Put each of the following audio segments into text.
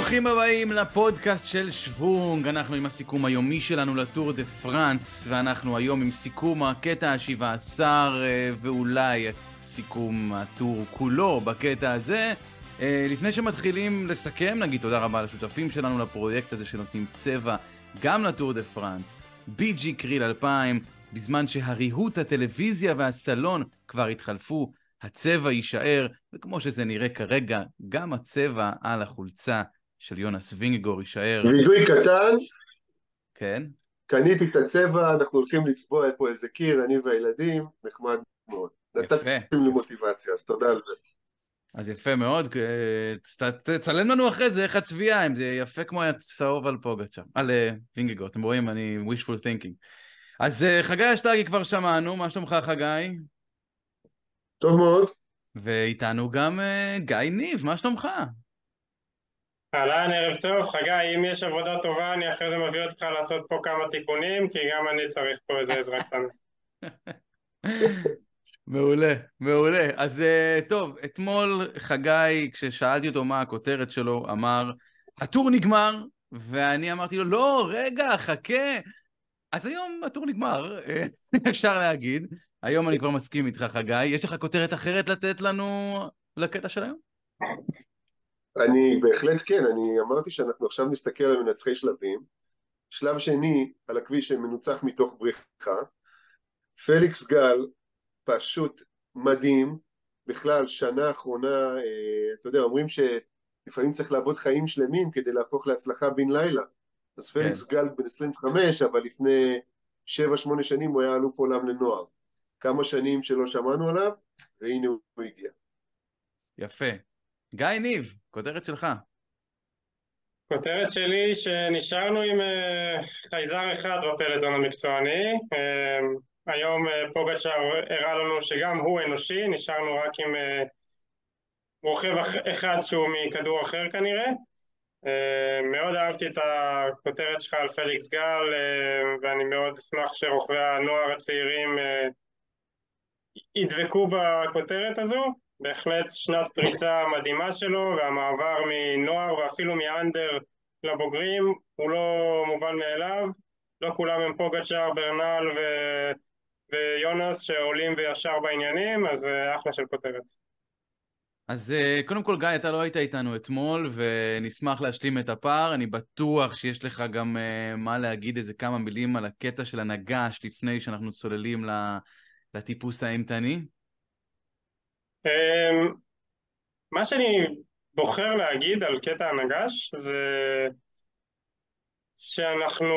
ברוכים הבאים לפודקאסט של שוונג. אנחנו עם הסיכום היומי שלנו לטור דה פרנס, ואנחנו היום עם סיכום הקטע השבעה עשר, אה, ואולי סיכום הטור כולו בקטע הזה. אה, לפני שמתחילים לסכם, נגיד תודה רבה לשותפים שלנו לפרויקט הזה שנותנים צבע גם לטור דה פרנס, בי.ג'י קריל 2000, בזמן שהריהוט הטלוויזיה והסלון כבר התחלפו, הצבע יישאר, וכמו שזה נראה כרגע, גם הצבע על החולצה של יונס וינגגור יישאר. וידוי קטן, כן? קניתי את הצבע, אנחנו הולכים לצבוע פה איזה קיר, אני והילדים, נחמד מאוד. יפה. נתתם לי מוטיבציה, אז תודה על זה. אז יפה מאוד, אה, תצלם לנו אחרי זה איך הצביעה, אם זה יפה כמו הצהוב על פוגצ'ה, על אה, וינגגור, אתם רואים, אני wishful thinking. אז אה, חגי אשטגי כבר שמענו, מה שלומך חגי? טוב מאוד. ואיתנו גם גיא ניב, מה שלומך? אהלן, ערב טוב. חגי, אם יש עבודה טובה, אני אחרי זה מביא אותך לעשות פה כמה תיקונים, כי גם אני צריך פה איזה עזרה קטנה. מעולה, מעולה. אז אה, טוב, אתמול חגי, כששאלתי אותו מה הכותרת שלו, אמר, הטור נגמר, ואני אמרתי לו, לא, רגע, חכה. אז היום הטור נגמר, אה, אפשר להגיד. היום אני כבר מסכים איתך, חגי. יש לך כותרת אחרת לתת לנו לקטע של היום? אני בהחלט כן, אני אמרתי שאנחנו עכשיו נסתכל על מנצחי שלבים. שלב שני, על הכביש שמנוצח מתוך בריכה. פליקס גל, פשוט מדהים. בכלל, שנה אחרונה, אה, אתה יודע, אומרים שלפעמים צריך לעבוד חיים שלמים כדי להפוך להצלחה בן לילה. אז פליקס גל בן 25, אבל לפני 7-8 שנים הוא היה אלוף עולם לנוער. כמה שנים שלא שמענו עליו, והנה הוא הגיע. יפה. גיא ניב, כותרת שלך. כותרת שלי, שנשארנו עם אה, חייזר אחד בפלטון המקצועני. אה, היום אה, פוגצ'ר הראה לנו שגם הוא אנושי, נשארנו רק עם רוכב אח- אחד שהוא מכדור אחר כנראה. אה, מאוד אהבתי את הכותרת שלך על פליקס גל, ואני מאוד אשמח שרוכבי הנוער הצעירים ידבקו בכותרת הזו. בהחלט שנת פריצה מדהימה שלו, והמעבר מנוער ואפילו מאנדר לבוגרים הוא לא מובן מאליו. לא כולם הם פוגצ'אר, ברנל ו... ויונס שעולים וישר בעניינים, אז אה, אחלה של כותרת. אז אה, קודם כל, גיא, אתה לא היית איתנו אתמול, ונשמח להשלים את הפער. אני בטוח שיש לך גם אה, מה להגיד איזה כמה מילים על הקטע של הנגש לפני שאנחנו צוללים לטיפוס האימתני. אמ, מה שאני בוחר להגיד על קטע הנגש זה שאנחנו,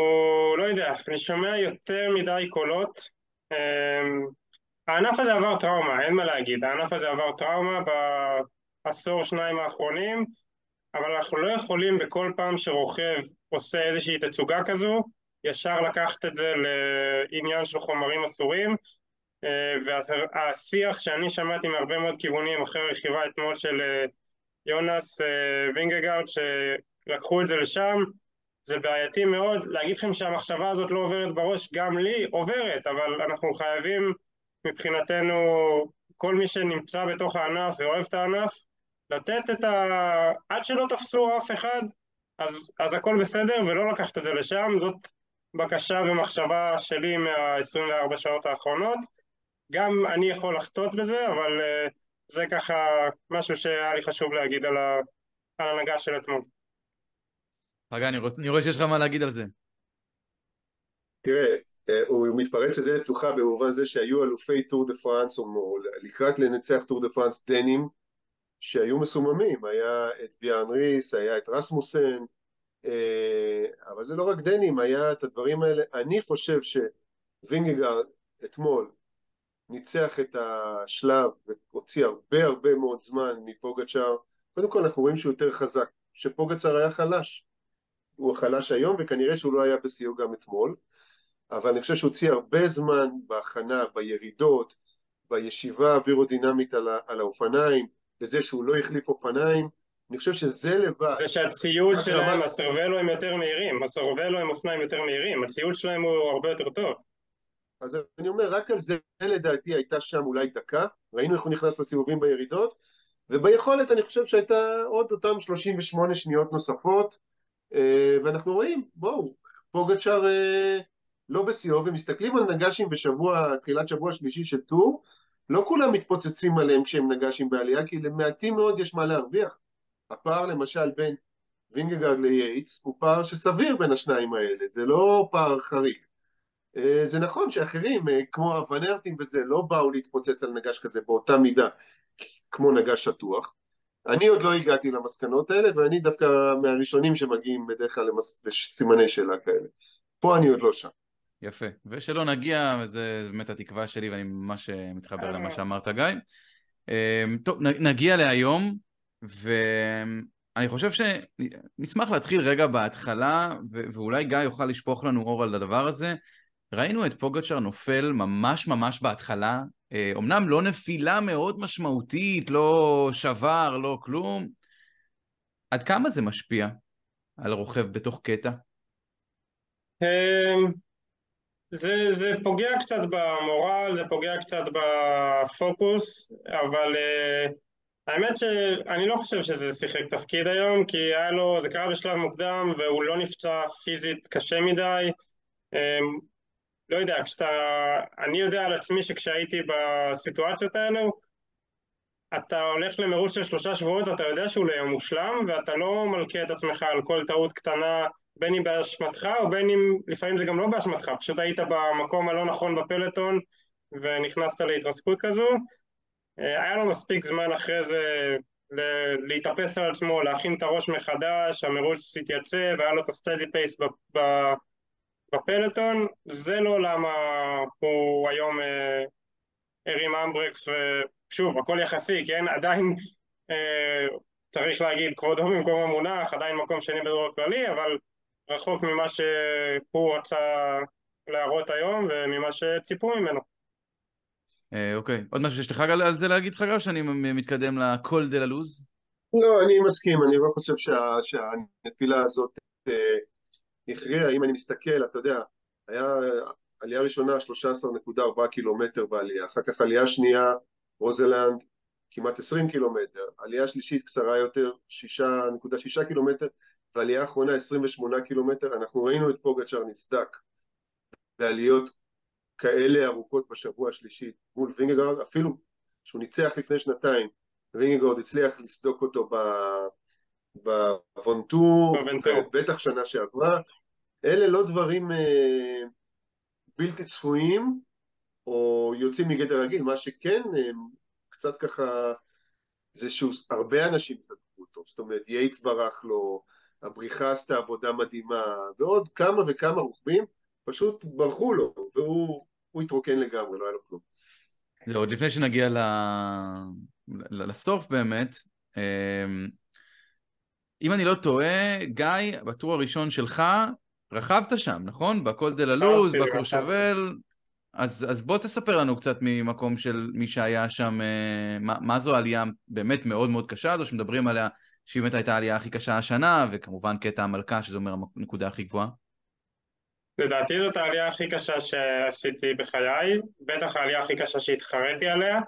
לא יודע, אני שומע יותר מדי קולות. אמ, הענף הזה עבר טראומה, אין מה להגיד, הענף הזה עבר טראומה בעשור שניים האחרונים, אבל אנחנו לא יכולים בכל פעם שרוכב עושה איזושהי תצוגה כזו, ישר לקחת את זה לעניין של חומרים אסורים. אה, והשיח שאני שמעתי מהרבה מאוד כיוונים אחרי הרכיבה אתמול של אה, יונס אה, וינגגרד שלקחו את זה לשם זה בעייתי מאוד, להגיד לכם שהמחשבה הזאת לא עוברת בראש, גם לי עוברת, אבל אנחנו חייבים מבחינתנו, כל מי שנמצא בתוך הענף ואוהב את הענף, לתת את ה... עד שלא תפסו אף אחד, אז, אז הכל בסדר, ולא לקחת את זה לשם, זאת בקשה ומחשבה שלי מה-24 שעות האחרונות. גם אני יכול לחטות בזה, אבל uh, זה ככה משהו שהיה לי חשוב להגיד על, ה... על הנהגה של אתמול. חגי, אני, רוצ... אני רואה שיש לך מה להגיד על זה. תראה, אה, הוא מתפרץ לדלת פתוחה במובן זה שהיו אלופי טור דה פרנס, או לקראת לנצח טור דה פרנס דנים, שהיו מסוממים, היה את ביאן ריס, היה את רסמוסן, אה, אבל זה לא רק דנים, היה את הדברים האלה. אני חושב שווינגגרד אתמול ניצח את השלב והוציא הרבה הרבה מאוד זמן מפוגצ'אר. קודם כל אנחנו רואים שהוא יותר חזק, שפוגצ'אר היה חלש. הוא חלש היום וכנראה שהוא לא היה בשיאו גם אתמול, אבל אני חושב שהוא הוציא הרבה זמן בהכנה, בירידות, בישיבה האווירודינמית על, על האופניים, בזה שהוא לא החליף אופניים, אני חושב שזה לבד. ושהציוד שלהם, הסרבלו הם יותר מהירים, הסרבלו הם אופניים יותר מהירים, הציוד שלהם הוא הרבה יותר טוב. אז אני אומר, רק על זה לדעתי הייתה שם אולי דקה, ראינו איך הוא נכנס לסיבובים בירידות, וביכולת אני חושב שהייתה עוד אותם 38 שניות נוספות, אה, ואנחנו רואים, בואו, פוגצ'אר אה, לא בשיאו, ומסתכלים על נג"שים בשבוע, תחילת שבוע שלישי של טור, לא כולם מתפוצצים עליהם כשהם נג"שים בעלייה, כי למעטים מאוד יש מה להרוויח. הפער למשל בין וינגגרד לייטס הוא פער שסביר בין השניים האלה, זה לא פער חריג. אה, זה נכון שאחרים, אה, כמו הוונרטים וזה, לא באו להתפוצץ על נגש כזה באותה מידה כמו נגש שטוח. אני עוד לא הגעתי למסקנות האלה, ואני דווקא מהראשונים שמגיעים בדרך כלל לסימני שאלה כאלה. פה אני עוד לא שם. יפה. ושלא נגיע, זה באמת התקווה שלי, ואני ממש אה, מתחבר למה שאמרת, גיא. טוב, נגיע להיום, ואני חושב שנשמח להתחיל רגע בהתחלה, ואולי גיא יוכל לשפוך לנו אור על הדבר הזה. ראינו את פוגצ'ר נופל ממש ממש בהתחלה, אומנם לא נפילה מאוד משמעותית, לא שבר, לא כלום. עד כמה זה משפיע על רוכב בתוך קטע? אמ, זה, זה פוגע קצת במורל, זה פוגע קצת בפוקוס, אבל uh, האמת שאני לא חושב שזה שיחק תפקיד היום, כי היה לו, זה קרה בשלב מוקדם והוא לא נפצע פיזית קשה מדי. Um, לא יודע, כשאתה... אני יודע על עצמי שכשהייתי בסיטואציות האלו, אתה הולך למרוץ של שלושה שבועות, אתה יודע שהוא לא יהיה מושלם, ואתה לא מלכה את עצמך על כל טעות קטנה, בין אם באשמתך או בין אם לפעמים זה גם לא באשמתך, פשוט היית במקום הלא נכון בפלטון ונכנסת להתרסקות כזו. אה, היה לו מספיק זמן אחרי זה להתאפס על עצמו, להכין את הראש מחדש, המרוץ התייצב, היה לו את הסטדי פייס בפלטון, זה לא למה הוא היום אה, הרים אמברקס, ושוב, הכל יחסי, כן? עדיין אה, צריך להגיד כבודו במקום המונח, עדיין מקום שני בדור הכללי, אבל רחוק ממה שהוא רצה להראות היום וממה שציפו ממנו. אה, אוקיי, עוד משהו שיש לך על זה להגיד חגר, שאני מתקדם לקול דה ללוז? לא, אני מסכים, אני לא חושב שה, שהנפילה הזאת אה, הכריע, אם אני מסתכל, אתה יודע, היה עלייה ראשונה 13.4 קילומטר בעלייה, אחר כך עלייה שנייה, רוזלן, כמעט 20 קילומטר, עלייה שלישית קצרה יותר, 6.6 קילומטר, ועלייה אחרונה 28 קילומטר, אנחנו ראינו את פוגצ'אר נסדק בעליות כאלה ארוכות בשבוע השלישי מול וינגגרד, אפילו שהוא ניצח לפני שנתיים, וינגגרד הצליח לסדוק אותו ב... בוונטור, בטח שנה שעברה, אלה לא דברים אה, בלתי צפויים או יוצאים מגדר רגיל, מה שכן הם קצת ככה, זה שהרבה אנשים סדקו אותו, זאת אומרת יייטס ברח לו, הבריחה עשתה עבודה מדהימה, ועוד כמה וכמה רוכבים פשוט ברחו לו, והוא התרוקן לגמרי, לא היה לו כלום. זה עוד לפני שנגיע ל... לסוף באמת, אה, אם אני לא טועה, גיא, בטור הראשון שלך, רכבת שם, נכון? בקול דה ללוז, בקורשבל. אז, אז בוא תספר לנו קצת ממקום של מי שהיה שם, אה, מה, מה זו העלייה באמת מאוד מאוד קשה הזו, שמדברים עליה, שהיא באמת הייתה העלייה הכי קשה השנה, וכמובן קטע המלכה, שזה אומר הנקודה הכי גבוהה. לדעתי זאת העלייה הכי קשה שעשיתי בחיי, בטח העלייה הכי קשה שהתחרתי עליה.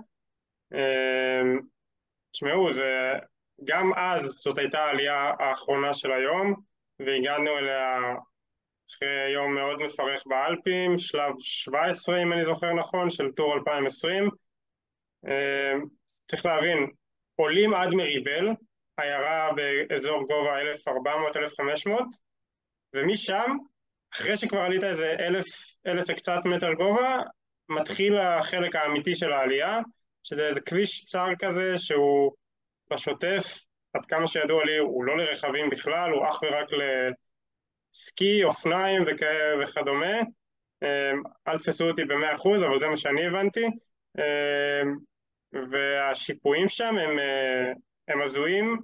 אה, תשמעו, זה גם אז זאת הייתה העלייה האחרונה של היום, והגענו אליה אחרי יום מאוד מפרך באלפים, שלב 17 אם אני זוכר נכון, של טור 2020. אמ, צריך להבין, עולים עד מריבל, עיירה באזור גובה 1400-1500, ומשם, אחרי שכבר עלית איזה אלף, אלף וקצת מטר גובה, מתחיל החלק האמיתי של העלייה, שזה איזה כביש צר כזה שהוא בשוטף, עד כמה שידוע לי, הוא לא לרכבים בכלל, הוא אך ורק לסקי, אופניים וכ- וכדומה. אמ, אל תפסו אותי במאה אחוז, אבל זה מה שאני הבנתי. אמ, והשיפועים שם הם, אה, הם הזויים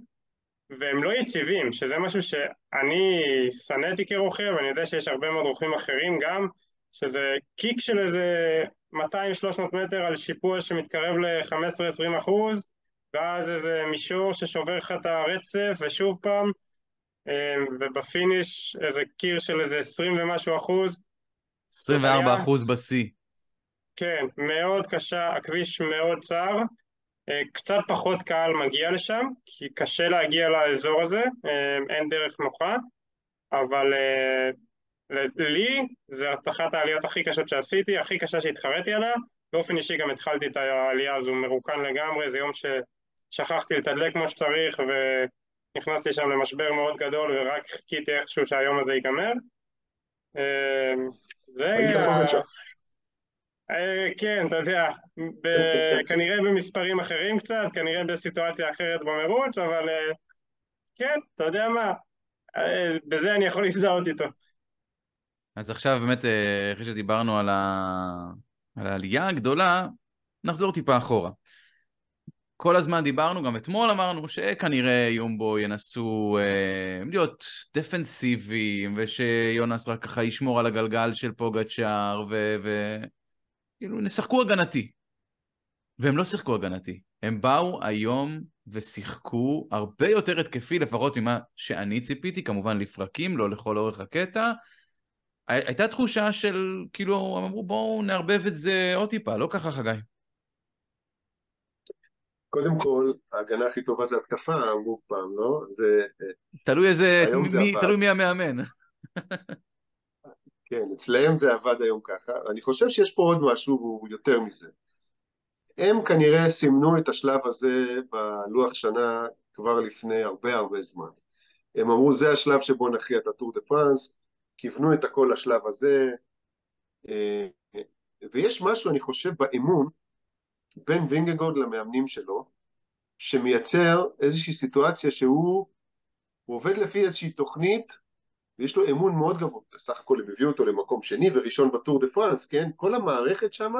והם לא יציבים, שזה משהו שאני שנאתי כרוכב, אני יודע שיש הרבה מאוד רוכבים אחרים גם, שזה קיק של איזה 200-300 מטר על שיפוע שמתקרב ל-15-20 אחוז, ואז איזה מישור ששובר לך את הרצף, ושוב פעם, אמ, ובפיניש איזה קיר של איזה 20 ומשהו אחוז. 24 אחוז בשיא. כן, מאוד קשה, הכביש מאוד צר, קצת פחות קהל מגיע לשם, כי קשה להגיע לאזור הזה, אין דרך נוחה, אבל לי זה אחת העליות הכי קשות שעשיתי, הכי קשה שהתחרתי עליה, באופן אישי גם התחלתי את העלייה הזו מרוקן לגמרי, זה יום ששכחתי לתדלק כמו שצריך ונכנסתי שם למשבר מאוד גדול ורק חיכיתי איכשהו שהיום הזה ייגמר. זה... אה, כן, אתה יודע, כנראה במספרים אחרים קצת, כנראה בסיטואציה אחרת במרוץ, אבל אה, כן, אתה יודע מה, אה, בזה אני יכול להזדהות איתו. אז עכשיו באמת, אחרי שדיברנו על, ה... על העלייה הגדולה, נחזור טיפה אחורה. כל הזמן דיברנו, גם אתמול אמרנו שכנראה יומבו ינסו אה, להיות דפנסיביים, ושיונס רק ככה ישמור על הגלגל של פוגצ'אר, ו... ו... כאילו, נשחקו הגנתי. והם לא שיחקו הגנתי. הם באו היום ושיחקו הרבה יותר התקפי, לפחות ממה שאני ציפיתי, כמובן לפרקים, לא לכל אורך הקטע. הייתה תחושה של, כאילו, הם אמרו בואו נערבב את זה עוד טיפה, לא ככה חגי. קודם כל, ההגנה הכי טובה זה התקפה, אמרו פעם, לא? זה... תלוי איזה... מי, תלוי מי המאמן. כן, אצלהם זה עבד היום ככה, ואני חושב שיש פה עוד משהו, והוא יותר מזה. הם כנראה סימנו את השלב הזה בלוח שנה כבר לפני הרבה הרבה זמן. הם אמרו, זה השלב שבו נכריע את הטור דה פרנס, כיוונו את הכל לשלב הזה, אה, ויש משהו, אני חושב, באמון בין וינגגרד למאמנים שלו, שמייצר איזושהי סיטואציה שהוא עובד לפי איזושהי תוכנית ויש לו אמון מאוד גבוה, בסך הכל הם הביאו אותו למקום שני וראשון בטור דה פרנס, כן? כל המערכת שם,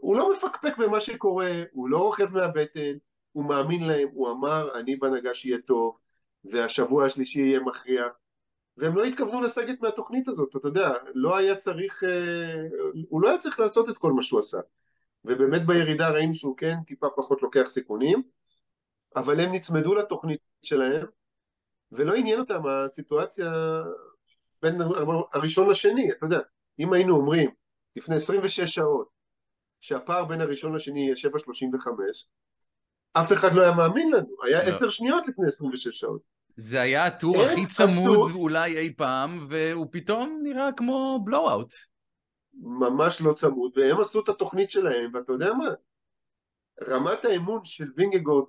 הוא לא מפקפק במה שקורה, הוא לא רוכב מהבטן, הוא מאמין להם, הוא אמר אני בהנהגה שיהיה טוב, והשבוע השלישי יהיה מכריע, והם לא התכוונו לסגת מהתוכנית הזאת, אתה יודע, לא היה צריך, אה, הוא לא היה צריך לעשות את כל מה שהוא עשה, ובאמת בירידה ראינו שהוא כן טיפה פחות לוקח סיכונים, אבל הם נצמדו לתוכנית שלהם, ולא עניין אותם הסיטואציה בין הראשון לשני, אתה יודע, אם היינו אומרים לפני 26 שעות שהפער בין הראשון לשני יהיה 7.35, אף אחד לא היה מאמין לנו, היה לא. 10 שניות לפני 26 שעות. זה היה הטור הכי צמוד עשו... אולי אי פעם, והוא פתאום נראה כמו בלואו-אוט. ממש לא צמוד, והם עשו את התוכנית שלהם, ואתה יודע מה? רמת האמון של וינגגורד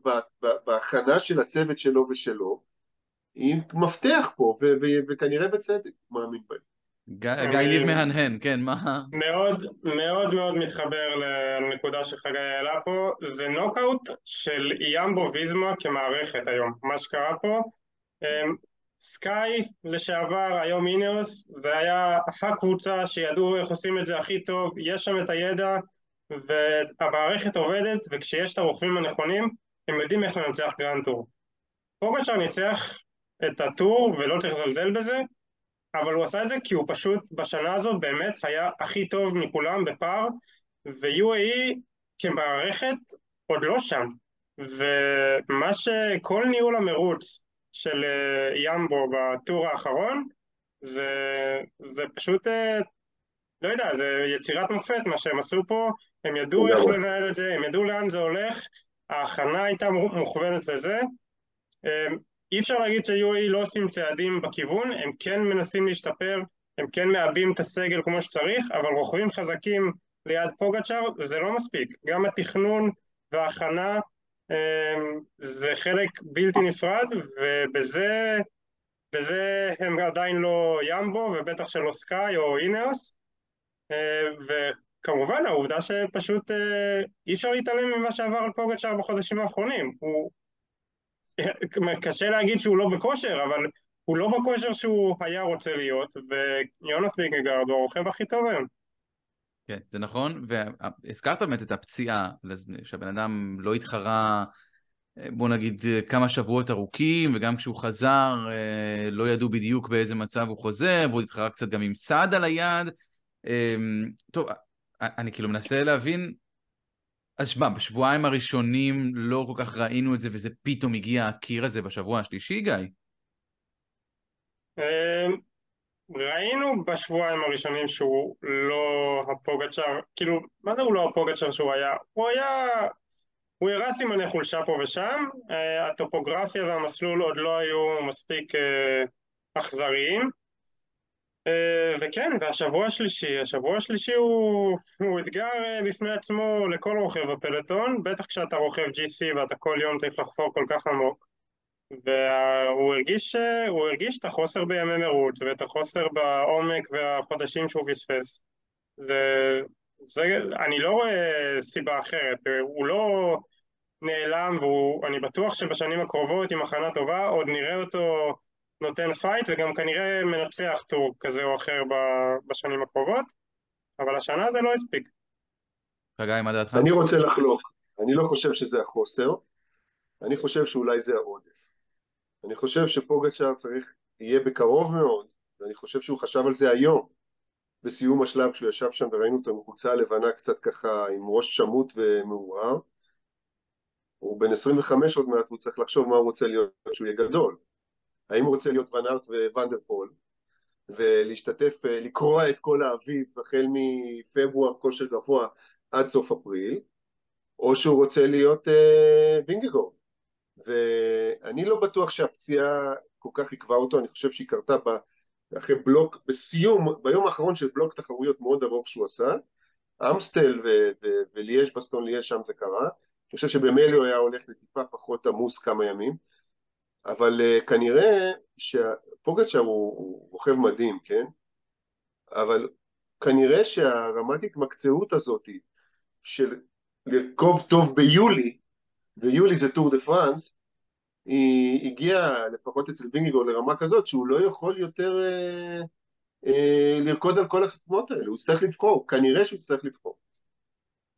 בהכנה של הצוות שלו ושלו, היא מפתח פה, וכנראה בצדק מאמין בהם. גיא ליב מהנהן, כן, מה? מאוד מאוד מאוד מתחבר לנקודה שחגי העלה פה, זה נוקאוט של ימבו ויזמה כמערכת היום. מה שקרה פה, סקאי לשעבר, היום אינאוס, זה היה הקבוצה שידעו איך עושים את זה הכי טוב, יש שם את הידע, והמערכת עובדת, וכשיש את הרוכבים הנכונים, הם יודעים איך לנצח Grand Tour. פוגצ'אר ניצח את הטור ולא צריך לזלזל בזה, אבל הוא עשה את זה כי הוא פשוט בשנה הזאת באמת היה הכי טוב מכולם בפער, ו-UAE כמערכת עוד לא שם. ומה שכל ניהול המרוץ של אה, ימבו בטור האחרון, זה, זה פשוט, אה, לא יודע, זה יצירת מופת מה שהם עשו פה, הם ידעו איך לנהל את זה, הם ידעו לאן זה הולך, ההכנה הייתה מוכוונת לזה, אה, אי אפשר להגיד ש-UAE לא עושים צעדים בכיוון, הם כן מנסים להשתפר, הם כן מעבים את הסגל כמו שצריך, אבל רוכבים חזקים ליד פוגצ'אר זה לא מספיק. גם התכנון וההכנה זה חלק בלתי נפרד, ובזה בזה הם עדיין לא ימבו, ובטח שלא סקאי או אינאוס. אה, וכמובן העובדה שפשוט אה, אי אפשר להתעלם ממה שעבר על פוגצ'אר בחודשים האחרונים. הוא קשה להגיד שהוא לא בכושר, אבל הוא לא בכושר שהוא היה רוצה להיות, ויונס בינגגרד הוא הרוכב הכי טוב היום. כן, זה נכון, והזכרת באמת את הפציעה, שהבן אדם לא התחרה, בוא נגיד, כמה שבועות ארוכים, וגם כשהוא חזר, לא ידעו בדיוק באיזה מצב הוא חוזר, והוא התחרה קצת גם עם סעד על היד. אמ, טוב, אני כאילו מנסה להבין אז שמע, בשבועיים הראשונים לא כל כך ראינו את זה, וזה פתאום הגיע הקיר הזה בשבוע השלישי, גיא? ראינו בשבועיים הראשונים שהוא לא הפוגצ'ר, כאילו, מה זה הוא לא הפוגצ'ר שהוא היה? הוא היה... הוא הראה סימני חולשה פה ושם, אה, הטופוגרפיה והמסלול עוד לא היו מספיק אה, אכזריים. אה, וכן, והשבוע השלישי, השבוע השלישי הוא, הוא אתגר בפני עצמו לכל רוכב בפלטון, בטח כשאתה רוכב GC ואתה כל יום צריך לחפור כל כך עמוק. והוא הרגיש, הרגיש את החוסר בימי מרוץ ואת החוסר בעומק והחודשים שהוא פספס. זה, זה, אני לא רואה סיבה אחרת, הוא לא נעלם ואני בטוח שבשנים הקרובות עם הכנה טובה עוד נראה אותו נותן fight וגם כנראה מנצח טור כזה או אחר בשנים הקרובות, אבל השנה זה לא הספיק. חגי, מה דעתך? אני רוצה לחלוק, אני לא חושב שזה החוסר, אני חושב שאולי זה העודף. אני חושב שפוגצ'אר צריך, יהיה בקרוב מאוד, ואני חושב שהוא חשב על זה היום, בסיום השלב כשהוא ישב שם וראינו את המחוצה הלבנה קצת ככה עם ראש שמוט ומעורער. הוא בן 25 עוד מעט, הוא צריך לחשוב מה הוא רוצה להיות כשהוא יהיה גדול. האם הוא רוצה להיות ונארט וונדרפול, ולהשתתף, לקרוע את כל האביב החל מפברואר כושר גבוה עד סוף אפריל, או שהוא רוצה להיות אה, וינגגורד. ואני לא בטוח שהפציעה כל כך עיכבה אותו, אני חושב שהיא קרתה אחרי בלוק, בסיום, ביום האחרון של בלוק תחרויות מאוד ארוך שהוא עשה, אמסטל וליאש בסטון ליאש שם זה קרה, אני חושב שבמילא הוא היה הולך לטיפה פחות עמוס כמה ימים, אבל uh, כנראה שפוגצ'ר הוא, הוא רוכב מדהים, כן? אבל כנראה שהרמת התמקצעות הזאת של לרכוב טוב ביולי, ויולי זה טור דה פרנס, היא הגיעה לפחות אצל וינגגור לרמה כזאת שהוא לא יכול יותר אה, אה, לרקוד על כל החתונות האלה, הוא יצטרך לבחור, כנראה שהוא יצטרך לבחור.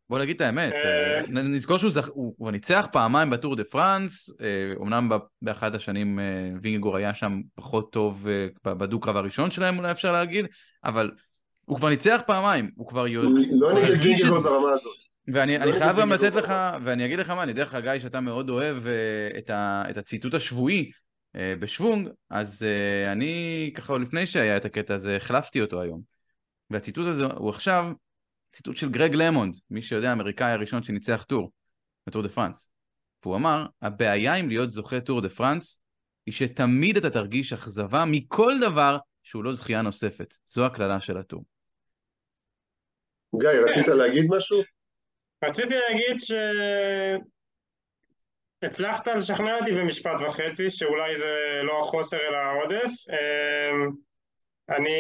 בוא נגיד את האמת, אה, אה, נזכור שהוא זכ... הוא, הוא ניצח פעמיים בטור דה פרנס, אומנם באחת השנים וינגגור היה שם פחות טוב בדו-קרב הראשון שלהם אולי אפשר להגיד, אבל הוא כבר ניצח פעמיים, הוא כבר... לא נגד וינגגור ברמה הזאת. ואני לא חייב גם לתת לך, ואני אגיד לך מה, אני יודע לך גיא שאתה מאוד אוהב אה, את, ה, את הציטוט השבועי אה, בשוונג, אז אה, אני ככה לפני שהיה את הקטע הזה החלפתי אותו היום. והציטוט הזה הוא עכשיו ציטוט של גרג למונד, מי שיודע, האמריקאי הראשון שניצח טור, בטור דה פרנס. והוא אמר, הבעיה עם להיות זוכה טור דה פרנס, היא שתמיד אתה תרגיש אכזבה מכל דבר שהוא לא זכייה נוספת. זו הקללה של הטור. גיא, רצית להגיד משהו? רציתי להגיד שהצלחת לשכנע אותי במשפט וחצי, שאולי זה לא החוסר אלא העודף. אמ, אני...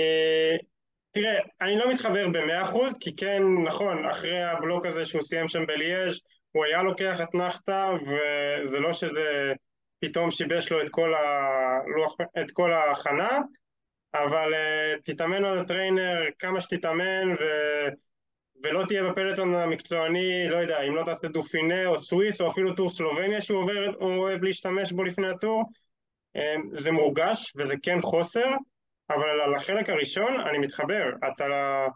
תראה, אני לא מתחבר במאה אחוז, כי כן, נכון, אחרי הבלוק הזה שהוא סיים שם בליאז' הוא היה לוקח את נחתה, וזה לא שזה פתאום שיבש לו את כל, ה... את כל ההכנה, אבל uh, תתאמן על הטריינר כמה שתתאמן, ו... ולא תהיה בפלטון המקצועני, לא יודע, אם לא תעשה דופינה או סוויס או אפילו טור סלובניה שהוא עובר, אוהב להשתמש בו לפני הטור, אמ, זה מורגש וזה כן חוסר, אבל על החלק הראשון אני מתחבר. אתה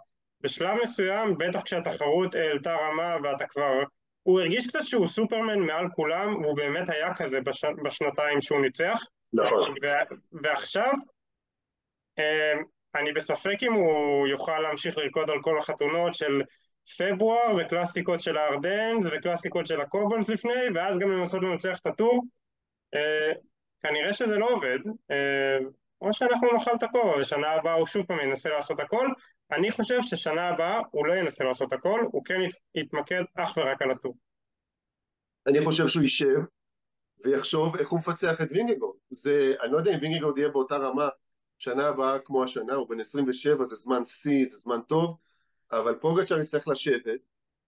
בשלב מסוים, בטח כשהתחרות העלתה רמה ואתה כבר... הוא הרגיש קצת שהוא סופרמן מעל כולם, והוא באמת היה כזה בש... בשנתיים שהוא ניצח. נכון. ו... ועכשיו, אמ, אני בספק אם הוא יוכל להמשיך לרקוד על כל החתונות של פברואר וקלאסיקות של הארדנס וקלאסיקות של הקובונס לפני ואז גם לנסות לנצח את הטור. אה, כנראה שזה לא עובד. אה, או שאנחנו נאכל את הכובע ושנה הבאה הוא שוב פעם ינסה לעשות הכל. אני חושב ששנה הבאה הוא לא ינסה לעשות הכל הוא כן יתמקד אך ורק על הטור. אני חושב שהוא יישב ויחשוב איך הוא מפצח את וינגגורד אני לא יודע אם וינגגורד יהיה באותה רמה שנה הבאה כמו השנה, הוא בן 27, זה זמן שיא, זה זמן טוב, אבל פוגצ'ר יצטרך לשבת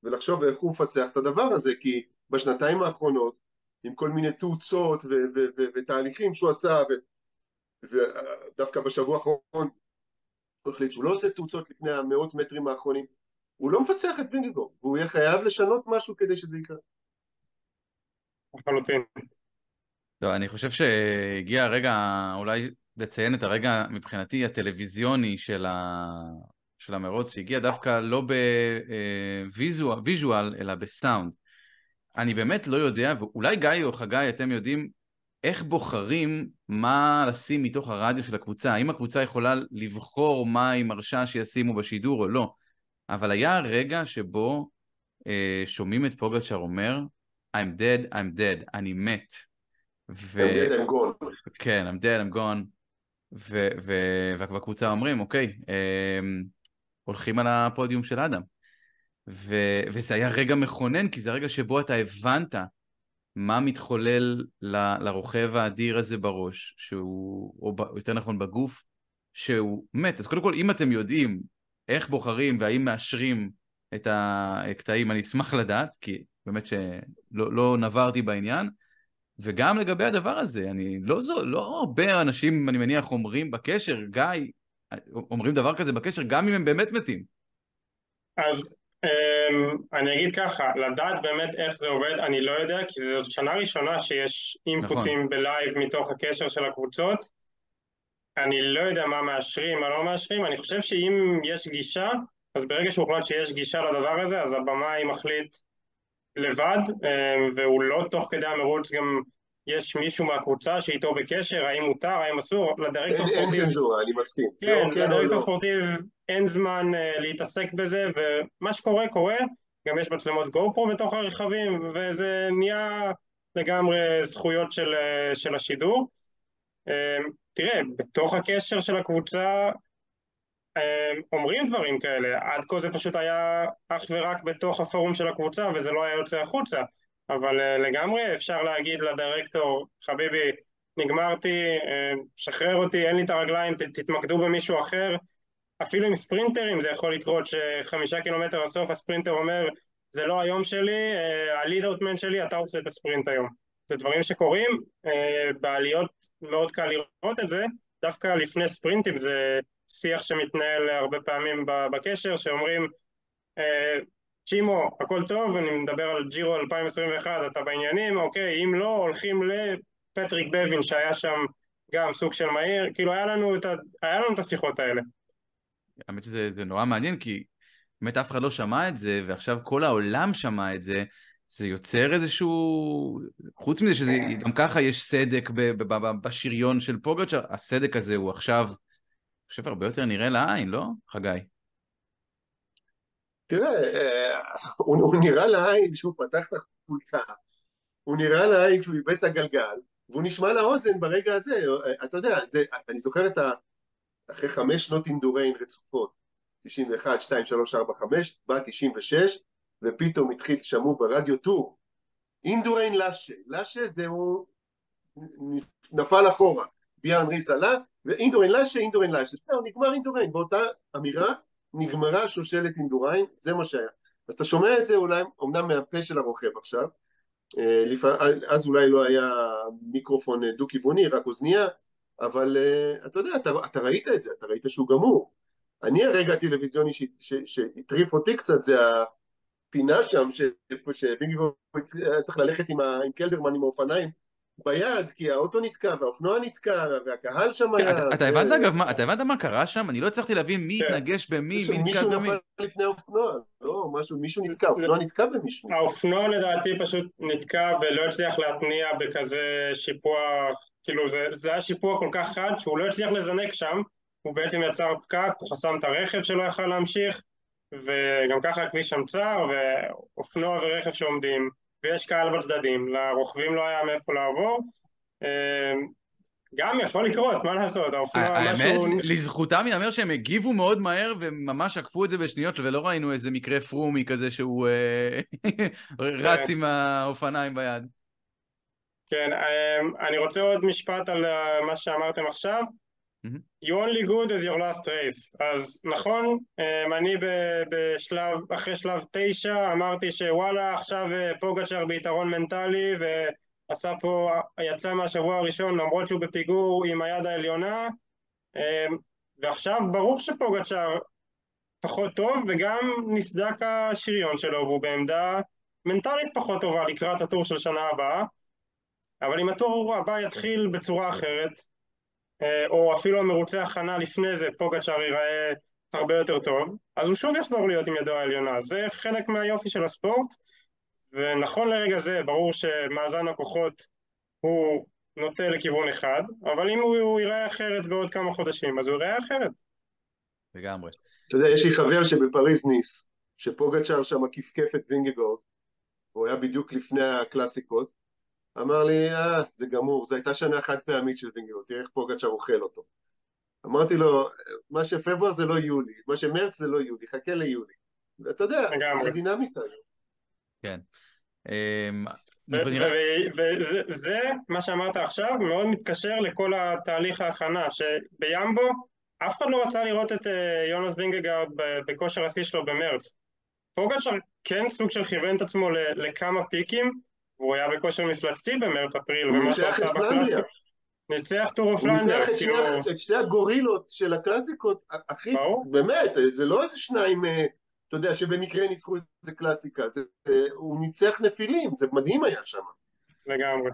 ולחשוב איך הוא מפצח את הדבר הזה, כי בשנתיים האחרונות, עם כל מיני תאוצות ותהליכים שהוא עשה, ודווקא בשבוע האחרון הוא החליט שהוא לא עושה תאוצות לפני המאות מטרים האחרונים, הוא לא מפצח את וינגגור, והוא יהיה חייב לשנות משהו כדי שזה יקרה. לחלוטין. לא, אני חושב שהגיע הרגע אולי לציין את הרגע מבחינתי הטלוויזיוני של, ה... של המרוץ, שהגיע דווקא לא ב visual, אלא בסאונד. אני באמת לא יודע, ואולי גיא או חגי, אתם יודעים איך בוחרים מה לשים מתוך הרדיו של הקבוצה. האם הקבוצה יכולה לבחור מה היא מרשה שישימו בשידור או לא. אבל היה רגע שבו אה, שומעים את פוגצ'ר אומר, I'm dead, I'm dead, אני מת. ו... I'm dead, I'm gone. כן, I'm dead, I'm gone. ו... ו... והקבוצה אומרים, אוקיי, אמ, הולכים על הפודיום של אדם. ו... וזה היה רגע מכונן, כי זה הרגע שבו אתה הבנת מה מתחולל ל... לרוכב האדיר הזה בראש, שהוא, או ב... יותר נכון בגוף, שהוא מת. אז קודם כל, אם אתם יודעים איך בוחרים והאם מאשרים את הקטעים, אני אשמח לדעת, כי באמת שלא לא נברתי בעניין. וגם לגבי הדבר הזה, אני לא, זו, לא הרבה אנשים, אני מניח, אומרים בקשר, גיא, אומרים דבר כזה בקשר, גם אם הם באמת מתים. אז um, אני אגיד ככה, לדעת באמת איך זה עובד, אני לא יודע, כי זו שנה ראשונה שיש אינפוטים נכון. בלייב מתוך הקשר של הקבוצות. אני לא יודע מה מאשרים, מה לא מאשרים, אני חושב שאם יש גישה, אז ברגע שהוחלט שיש גישה לדבר הזה, אז הבמאי מחליט לבד, אמ, והוא לא תוך כדי המרוץ גם יש מישהו מהקבוצה שאיתו בקשר, האם מותר, האם אסור, לדירקטור ספורטיב... אין צנזורה, אני מסכים. כן, לא, כן לדירקטור לא. ספורטיב אין זמן uh, להתעסק בזה, ומה שקורה, קורה. גם יש מצלמות גו פרו בתוך הרכבים, וזה נהיה לגמרי זכויות של, uh, של השידור. Uh, תראה, בתוך הקשר של הקבוצה אומרים דברים כאלה, עד כה זה פשוט היה אך ורק בתוך הפורום של הקבוצה וזה לא היה יוצא החוצה, אבל אה, לגמרי אפשר להגיד לדירקטור, חביבי, נגמרתי, אה, שחרר אותי, אין לי את הרגליים, תתמקדו במישהו אחר, אפילו עם ספרינטרים זה יכול לקרות שחמישה קילומטר הסוף הספרינטר אומר זה לא היום שלי, אה, הליד אאוטמן שלי, אתה עושה את הספרינט היום. זה דברים שקורים, בעליות מאוד קל לראות את זה, דווקא לפני ספרינטים זה שיח שמתנהל הרבה פעמים בקשר, שאומרים אה, צ'ימו, הכל טוב, אני מדבר על ג'ירו 2021, אתה בעניינים, אוקיי, אם לא, הולכים לפטריק בווין שהיה שם גם סוג של מהיר, כאילו היה לנו את, ה... היה לנו את השיחות האלה. האמת שזה נורא מעניין, כי באמת אף אחד לא שמע את זה, ועכשיו כל העולם שמע את זה, זה יוצר איזשהו... חוץ מזה שזה, גם ככה יש סדק בשריון של פוגץ', הסדק הזה הוא עכשיו חושב הרבה יותר נראה לעין, לא, חגי? תראה, אה, הוא, הוא נראה לעין כשהוא פתח את החולצה, הוא נראה לעין כשהוא איבד את הגלגל, והוא נשמע לאוזן ברגע הזה, אה, אתה יודע, זה, אני זוכר את ה... אחרי חמש שנות אינדוריין רצופות, 91, 2, 3, 4, 5, בא 96, ופתאום התחיל, שמעו ברדיו טור, אינדוריין lâché, lâché זהו, נפל אחורה, ביאן ריס עלה, ואינדוריין lâché, אינדוריין lâché, זהו, נגמר אינדוריין, באותה אמירה נגמרה שושלת אינדוריין, זה מה שהיה. אז אתה שומע את זה אולי, אמנם מהפה של הרוכב עכשיו, אה, אז אולי לא היה מיקרופון דו-כיווני, רק אוזנייה, אבל אה, אתה יודע, אתה, אתה ראית את זה, אתה ראית שהוא גמור. אני הרגע הטלוויזיוני שהטריף אותי קצת, זה הפינה שם, שבינגי היה צריך ללכת עם, עם קלדרמן עם האופניים, ביד, כי האוטו נתקע, והאופנוע נתקע, והקהל שם היה... אתה הבנת אגב, אתה הבנת מה קרה שם? אני לא הצלחתי להבין מי כן. התנגש במי, מי נתקע במי. מישהו נפל לפני האופנוע, לא, משהו, מישהו נתקע, האופנוע נתקע במישהו. האופנוע לדעתי פשוט נתקע ולא הצליח להתניע בכזה שיפוע, כאילו זה היה שיפוע כל כך חד שהוא לא הצליח לזנק שם, הוא בעצם יצר פקק, הוא חסם את הרכב שלא יכל להמשיך, וגם ככה הכביש שם צר, ואופנוע ורכב שעומדים. ויש קהל בצדדים, לרוכבים לא היה מאיפה לעבור. אמ, גם יכול לקרות, מה לעשות, האופנוע משהו... האמת, לזכותם ייאמר שהם הגיבו מאוד מהר וממש עקפו את זה בשניות ולא ראינו איזה מקרה פרומי כזה שהוא אה, רץ עם האופניים ביד. כן, אמ, אני רוצה עוד משפט על אה, מה שאמרתם עכשיו. You only good as your last race. אז נכון, אמ, אני בשלב, אחרי שלב תשע אמרתי שוואלה עכשיו אה, פוגצ'ר ביתרון מנטלי ועשה פה, יצא מהשבוע הראשון למרות שהוא בפיגור עם היד העליונה. אמ, ועכשיו ברור שפוגצ'ר פחות טוב וגם נסדק השריון שלו והוא בעמדה מנטלית פחות טובה לקראת הטור של שנה הבאה. אבל אם הטור הבא יתחיל בצורה אחרת או אפילו המרוצה הכנה לפני זה, פוגצ'אר ייראה הרבה יותר טוב, אז הוא שוב יחזור להיות עם ידו העליונה. זה חלק מהיופי של הספורט, ונכון לרגע זה, ברור שמאזן הכוחות הוא נוטה לכיוון אחד, אבל אם הוא, הוא ייראה אחרת בעוד כמה חודשים, אז הוא ייראה אחרת. לגמרי. אתה יודע, יש לי חבר שבפריז ניס, שפוגצ'אר שם כפכף את וינגגורד, הוא היה בדיוק לפני הקלאסיקות, אמר לי, אה, זה גמור, זו הייתה שנה חד פעמית של וינגר, תראה איך פוגצ'ר אוכל אותו. אמרתי לו, מה שפברואר זה לא יולי, מה שמרץ זה לא יולי, חכה ליולי. ואתה יודע, זה דינמיקה. כן. אמ, וזה, מה שאמרת עכשיו, מאוד מתקשר לכל התהליך ההכנה, שבימבו אף אחד לא רצה לראות את אה, יונס וינגגרד בכושר השיא שלו במרץ. פוגצ'אר כן סוג של כיוון את עצמו לכמה פיקים, והוא היה בכושר מפלצתי במרץ-אפריל, ומה שהוא עשה בקלאסיקה. ניצח טור אוף פלנדרס, כאילו... הוא ניצח את שני הגורילות של הקלאסיקות, אחי, באמת, זה לא איזה שניים, אה, אתה יודע, שבמקרה ניצחו איזה קלאסיקה, זה, הוא ניצח נפילים, זה מדהים היה שם. לגמרי.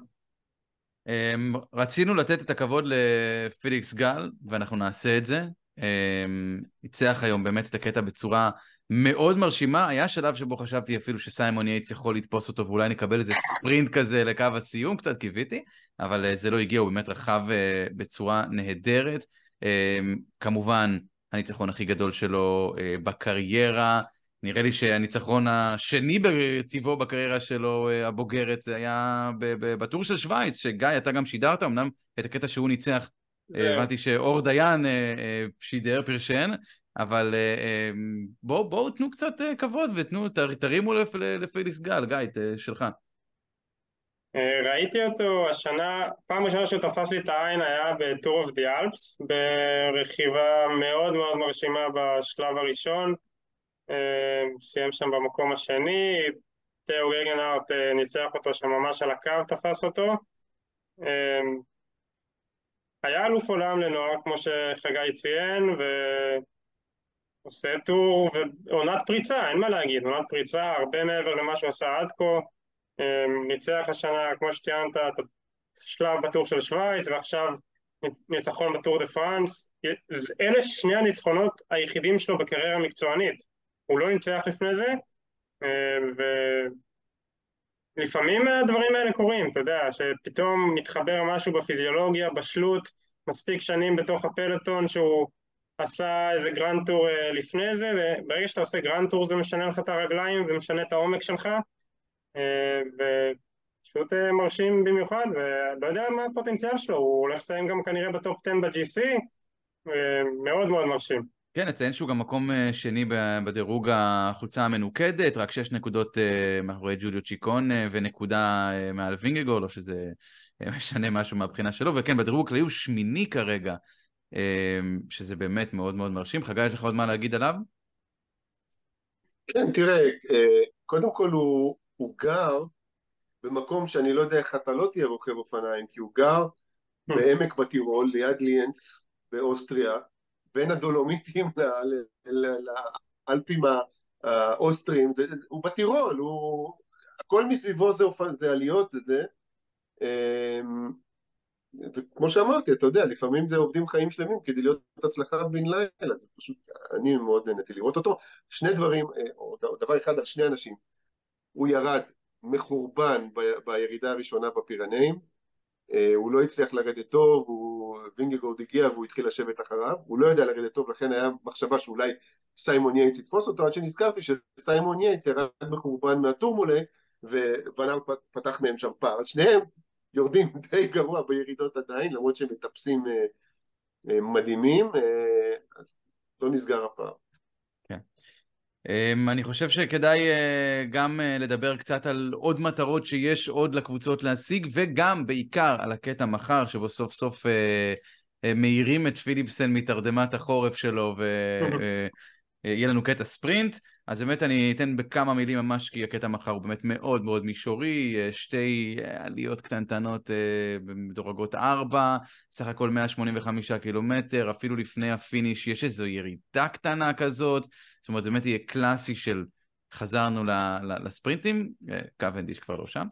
אמ, רצינו לתת את הכבוד לפיליקס גל, ואנחנו נעשה את זה. אמ, ניצח היום באמת את הקטע בצורה מאוד מרשימה. היה שלב שבו חשבתי אפילו שסיימון יייטס יכול לתפוס אותו ואולי נקבל איזה ספרינט כזה לקו הסיום, קצת קיוויתי, אבל אה, זה לא הגיע, הוא באמת רכב אה, בצורה נהדרת. אמ, כמובן, הניצחון הכי גדול שלו אה, בקריירה. נראה לי שהניצחון השני בטבעו בקריירה שלו, הבוגרת, זה היה בטור של שווייץ, שגיא, אתה גם שידרת, אמנם את הקטע שהוא ניצח, הבנתי שאור דיין שידר, פרשן, אבל בואו בוא, תנו קצת כבוד ותנו, תרימו לפליקס גל, גיא, שלך. ראיתי אותו השנה, פעם ראשונה שהוא תפס לי את העין היה בטור אוף די אלפס, ברכיבה מאוד מאוד מרשימה בשלב הראשון, סיים שם במקום השני, תאו גגנארט ניצח אותו שם ממש על הקו, תפס אותו. היה אלוף עולם לנוער, כמו שחגי ציין, ועושה טור, ועונת פריצה, אין מה להגיד, עונת פריצה, הרבה מעבר למה שהוא עשה עד כה. ניצח השנה, כמו שציינת, את השלב בטור של שווייץ, ועכשיו ניצחון בטור דה פרנס. אלה שני הניצחונות היחידים שלו בקריירה המקצוענית. הוא לא ניצח לפני זה, ולפעמים הדברים האלה קורים, אתה יודע, שפתאום מתחבר משהו בפיזיולוגיה, בשלות, מספיק שנים בתוך הפלטון שהוא עשה איזה grand tour לפני זה, וברגע שאתה עושה grand tour זה משנה לך את הרגליים ומשנה את העומק שלך, ופשוט מרשים במיוחד, ולא יודע מה הפוטנציאל שלו, הוא הולך לסיים גם כנראה בטופ 10 ב-GC, מאוד מאוד מרשים. כן, נציין שהוא גם מקום שני בדירוג החולצה המנוקדת, רק שש נקודות מאחורי ג'וליו צ'יקון ונקודה מעל וינגגול, או שזה משנה משהו מהבחינה שלו, וכן, בדירוג הכללי הוא שמיני כרגע, שזה באמת מאוד מאוד מרשים. חגי, יש לך עוד מה להגיד עליו? כן, תראה, קודם כל הוא, הוא גר במקום שאני לא יודע איך אתה לא תהיה רוכב אופניים, כי הוא גר בעמק בטירול, ליד ליאנץ באוסטריה, בין הדולומיטים לאלפים האוסטריים, הוא בטירול, הוא... הכל מסביבו זה, זה עליות, זה זה. וכמו שאמרתי, אתה יודע, לפעמים זה עובדים חיים שלמים כדי להיות הצלחה בן לילה, זה פשוט, אני מאוד נהניתי לראות אותו. שני דברים, אה, או דבר אחד על שני אנשים, הוא ירד מחורבן ב- בירידה הראשונה בפירנאים, אה, הוא לא הצליח לרדת טוב, הוא... וינגגורד הגיע והוא התחיל לשבת אחריו, הוא לא יודע לרדת טוב, לכן היה מחשבה שאולי סיימון יייץ יתפוס אותו, עד שנזכרתי שסיימון יייץ ירד מחורבן מהטורמולה, וונאל פתח מהם שם פער, אז שניהם יורדים די גרוע בירידות עדיין, למרות שהם מטפסים אה, אה, מדהימים, אז לא נסגר הפער. Um, אני חושב שכדאי uh, גם לדבר קצת על עוד מטרות שיש עוד לקבוצות להשיג, וגם בעיקר על הקטע מחר, שבו סוף סוף מאירים את פיליפסן מתרדמת החורף שלו, ויהיה uh, לנו קטע ספרינט. אז באמת אני אתן בכמה מילים ממש, כי הקטע מחר הוא באמת מאוד מאוד מישורי, שתי עליות קטנטנות במדורגות ארבע, סך הכל 185 קילומטר, אפילו לפני ה finish יש איזו ירידה קטנה כזאת, זאת אומרת זה באמת יהיה קלאסי של חזרנו לספרינטים, קוונדיש כבר לא שם.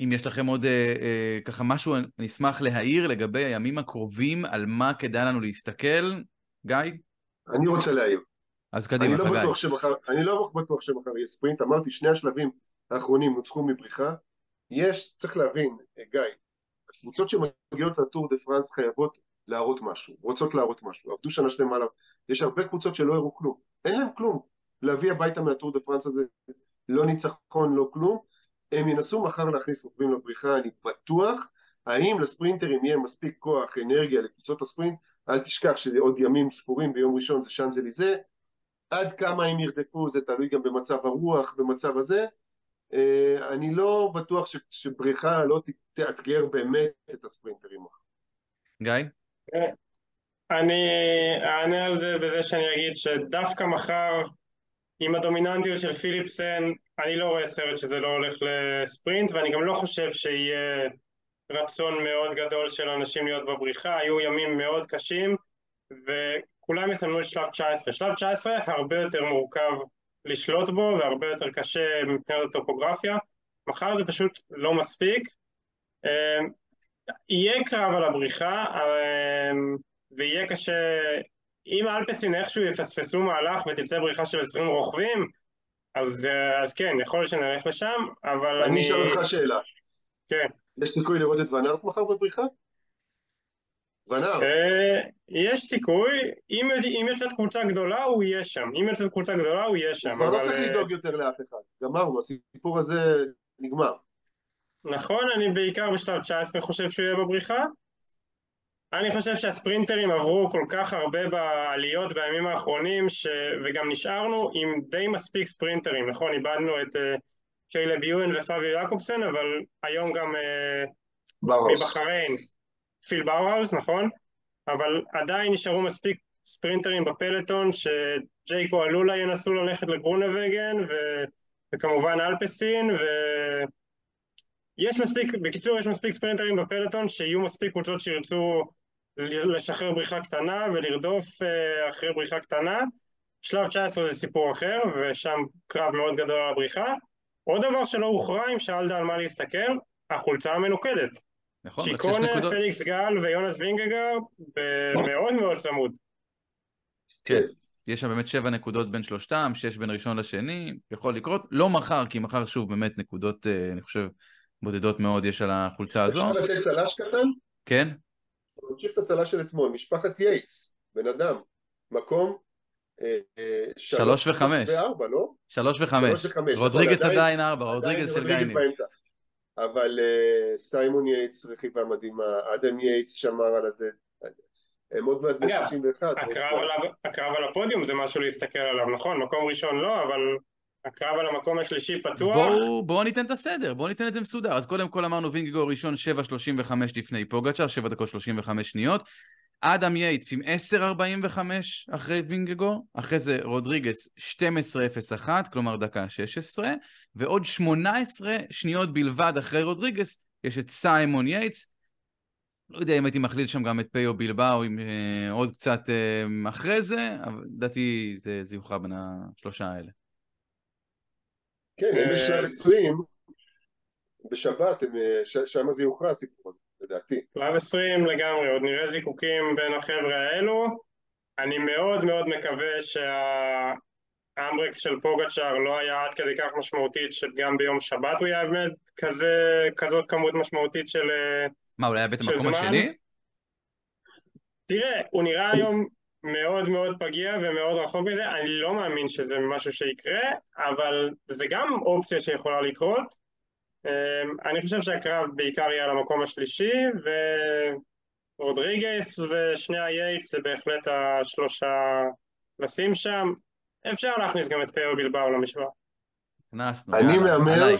אם יש לכם עוד ככה משהו, אני אשמח להעיר לגבי הימים הקרובים, על מה כדאי לנו להסתכל. גיא? אני רוצה להעיר. אז קדימה, אני לא, בטוח שמחר, אני לא בטוח שמחר יהיה ספרינט, אמרתי שני השלבים האחרונים נוצחו מבריחה, יש, צריך להבין, גיא, הקבוצות שמגיעות לטור דה פרנס חייבות להראות משהו, רוצות להראות משהו, עבדו שנה שלמה עליו, יש הרבה קבוצות שלא הראו כלום, אין להם כלום להביא הביתה מהטור דה פרנס הזה, לא ניצחון, לא כלום. הם ינסו מחר להכניס רוכבים לבריחה, אני בטוח. האם לספרינטרים יהיה מספיק כוח, אנרגיה לקבוצות הספרינט? אל תשכח שעוד ימים ספורים ביום ראשון זה שאנזליזה. עד כמה הם ירדפו, זה תלוי גם במצב הרוח, במצב הזה. אה, אני לא בטוח ש, שבריכה לא תאתגר באמת את הספרינטרים. גיא? אני אענה על זה בזה שאני אגיד שדווקא מחר, עם הדומיננטיות של פיליפסן, אני לא רואה סרט שזה לא הולך לספרינט, ואני גם לא חושב שיהיה רצון מאוד גדול של אנשים להיות בבריחה, היו ימים מאוד קשים, וכולם יסמנו את שלב 19. שלב 19 הרבה יותר מורכב לשלוט בו והרבה יותר קשה מבחינת הטופוגרפיה. מחר זה פשוט לא מספיק. אמ, יהיה קרב על הבריחה, אמ, ויהיה קשה... אם אלפסין איכשהו יפספסו מהלך ותצא בריחה של 20 רוכבים, אז, אז כן, יכול להיות שנלך לשם, אבל אני... אני אשאל אותך שאלה. כן. יש סיכוי לראות את ונארט מחר בבריחה? ונארט. אה, יש סיכוי, אם, אם יוצאת קבוצה גדולה הוא יהיה שם, אם יוצאת קבוצה גדולה הוא יהיה שם, אבל... לא צריך אה, לדאוג יותר לאף אחד, גמרנו, הסיפור הזה נגמר. נכון, אני בעיקר בשלב 19 חושב שהוא יהיה בבריחה. אני חושב שהספרינטרים עברו כל כך הרבה בעליות בימים האחרונים, ש... וגם נשארנו עם די מספיק ספרינטרים, נכון? איבדנו את uh, קיילב יואן ופאבי יעקובסן, אבל היום גם uh, מבחריין פיל באוהאוס, נכון? אבל עדיין נשארו מספיק ספרינטרים בפלטון שג'ייקו אלולה ינסו ללכת לגרונווגן ו... וכמובן אלפסין ו... יש מספיק, בקיצור יש מספיק ספרינטרים בפלטון שיהיו מספיק קבוצות שירצו לשחרר בריחה קטנה ולרדוף אה, אחרי בריחה קטנה. שלב 19 זה סיפור אחר, ושם קרב מאוד גדול על הבריחה. עוד דבר שלא הוכרע, אם שאלת על מה להסתכל, החולצה המנוקדת. נכון, צ'יקונה, פליקס גל ויונאס וינגגור, מאוד מאוד צמוד. כן, יש שם באמת שבע נקודות בין שלושתם, שש בין ראשון לשני, יכול לקרות. לא מחר, כי מחר שוב באמת נקודות, אה, אני חושב, בודדות מאוד יש על החולצה הזו. אפשר לתת צל"ש קטן? כן. אני ממשיך את הצל"ש של אתמול, משפחת יייטס, בן אדם, מקום אה, אה, שלוש וחמש. לא? שלוש וחמש. רודריגס עדיין ארבע, רודריגס של גיינים. אבל uh, סיימון יייטס רכיבה מדהימה, אדם יייטס שמר על הזה, הם עוד מעט ב-61. הקרב על הפודיום זה משהו להסתכל עליו, נכון? מקום ראשון לא, אבל הקרב על המקום השלישי פתוח. בואו בוא ניתן את הסדר, בואו ניתן את זה מסודר. אז קודם כל אמרנו וינגגו ראשון 7.35 לפני פוגצ'ר, 7 דקות 35 שניות. אדם יייטס עם 10.45 אחרי וינגגו, אחרי זה רודריגס 12.01, כלומר דקה 16, ועוד 18 שניות בלבד אחרי רודריגס יש את סיימון יייטס. לא יודע אם הייתי מכליל שם גם את פיו בילבאו עם אה, עוד קצת אה, אחרי זה, אבל לדעתי זה, זה יוכרע בין השלושה האלה. כן, אם יש שלב 20, בשבת, שם זה יוכרע הסיפור הזה. לדעתי. שלב 20 לגמרי, עוד נראה זיקוקים בין החבר'ה האלו. אני מאוד מאוד מקווה שהאמברקס של פוגצ'אר לא היה עד כדי כך משמעותית שגם ביום שבת הוא יאבד כזה, כזאת כמות משמעותית של מה, הוא היה בית המקום השני? תראה, הוא נראה היום מאוד מאוד פגיע ומאוד רחוק מזה, אני לא מאמין שזה משהו שיקרה, אבל זה גם אופציה שיכולה לקרות. אמ, אני חושב שהקרב בעיקר יהיה על המקום השלישי, ורודריגס ושני הייטס זה בהחלט השלושה לשים שם. אפשר להכניס גם את פיו בילבאו למשוואה. הכנסנו, אני מהמר,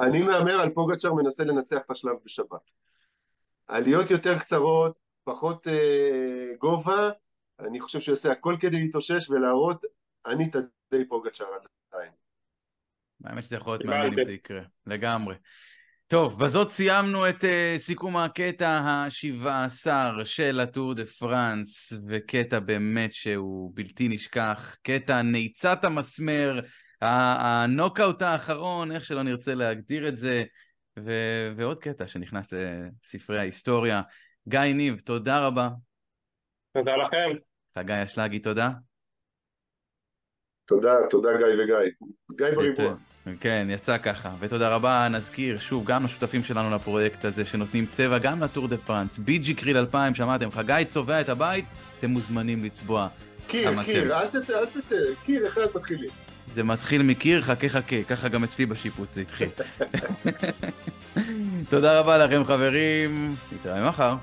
אני מהמר על פוגצ'ר מנסה לנצח את השלב בשבת. עליות יותר קצרות, פחות אה, גובה, אני חושב שהוא יעשה הכל כדי להתאושש ולהראות, אני טדי פוגצ'ר עדיין. האמת שזה יכול להיות מעניין אם זה יקרה, לגמרי. טוב, בזאת סיימנו את uh, סיכום הקטע השבעה עשר של הטור דה פרנס, וקטע באמת שהוא בלתי נשכח, קטע נעיצת המסמר, הנוקאוט האחרון, איך שלא נרצה להגדיר את זה, ו- ועוד קטע שנכנס לספרי ההיסטוריה. גיא ניב, תודה רבה. תודה לכם. חגי אשלגי, תודה. תודה, תודה גיא וגיא. גיא בריבוע. כן, יצא ככה. ותודה רבה, נזכיר שוב גם לשותפים שלנו לפרויקט הזה, שנותנים צבע גם לטור דה פרנס. ביג'י קריל 2000, שמעתם, חגי צובע את הבית, אתם מוזמנים לצבוע. קיר, קיר, אל תת... אל תת... קיר אחד מתחילים. זה מתחיל מקיר, חכה חכה, ככה גם אצלי בשיפוץ זה התחיל. תודה רבה לכם חברים, נתראה מחר.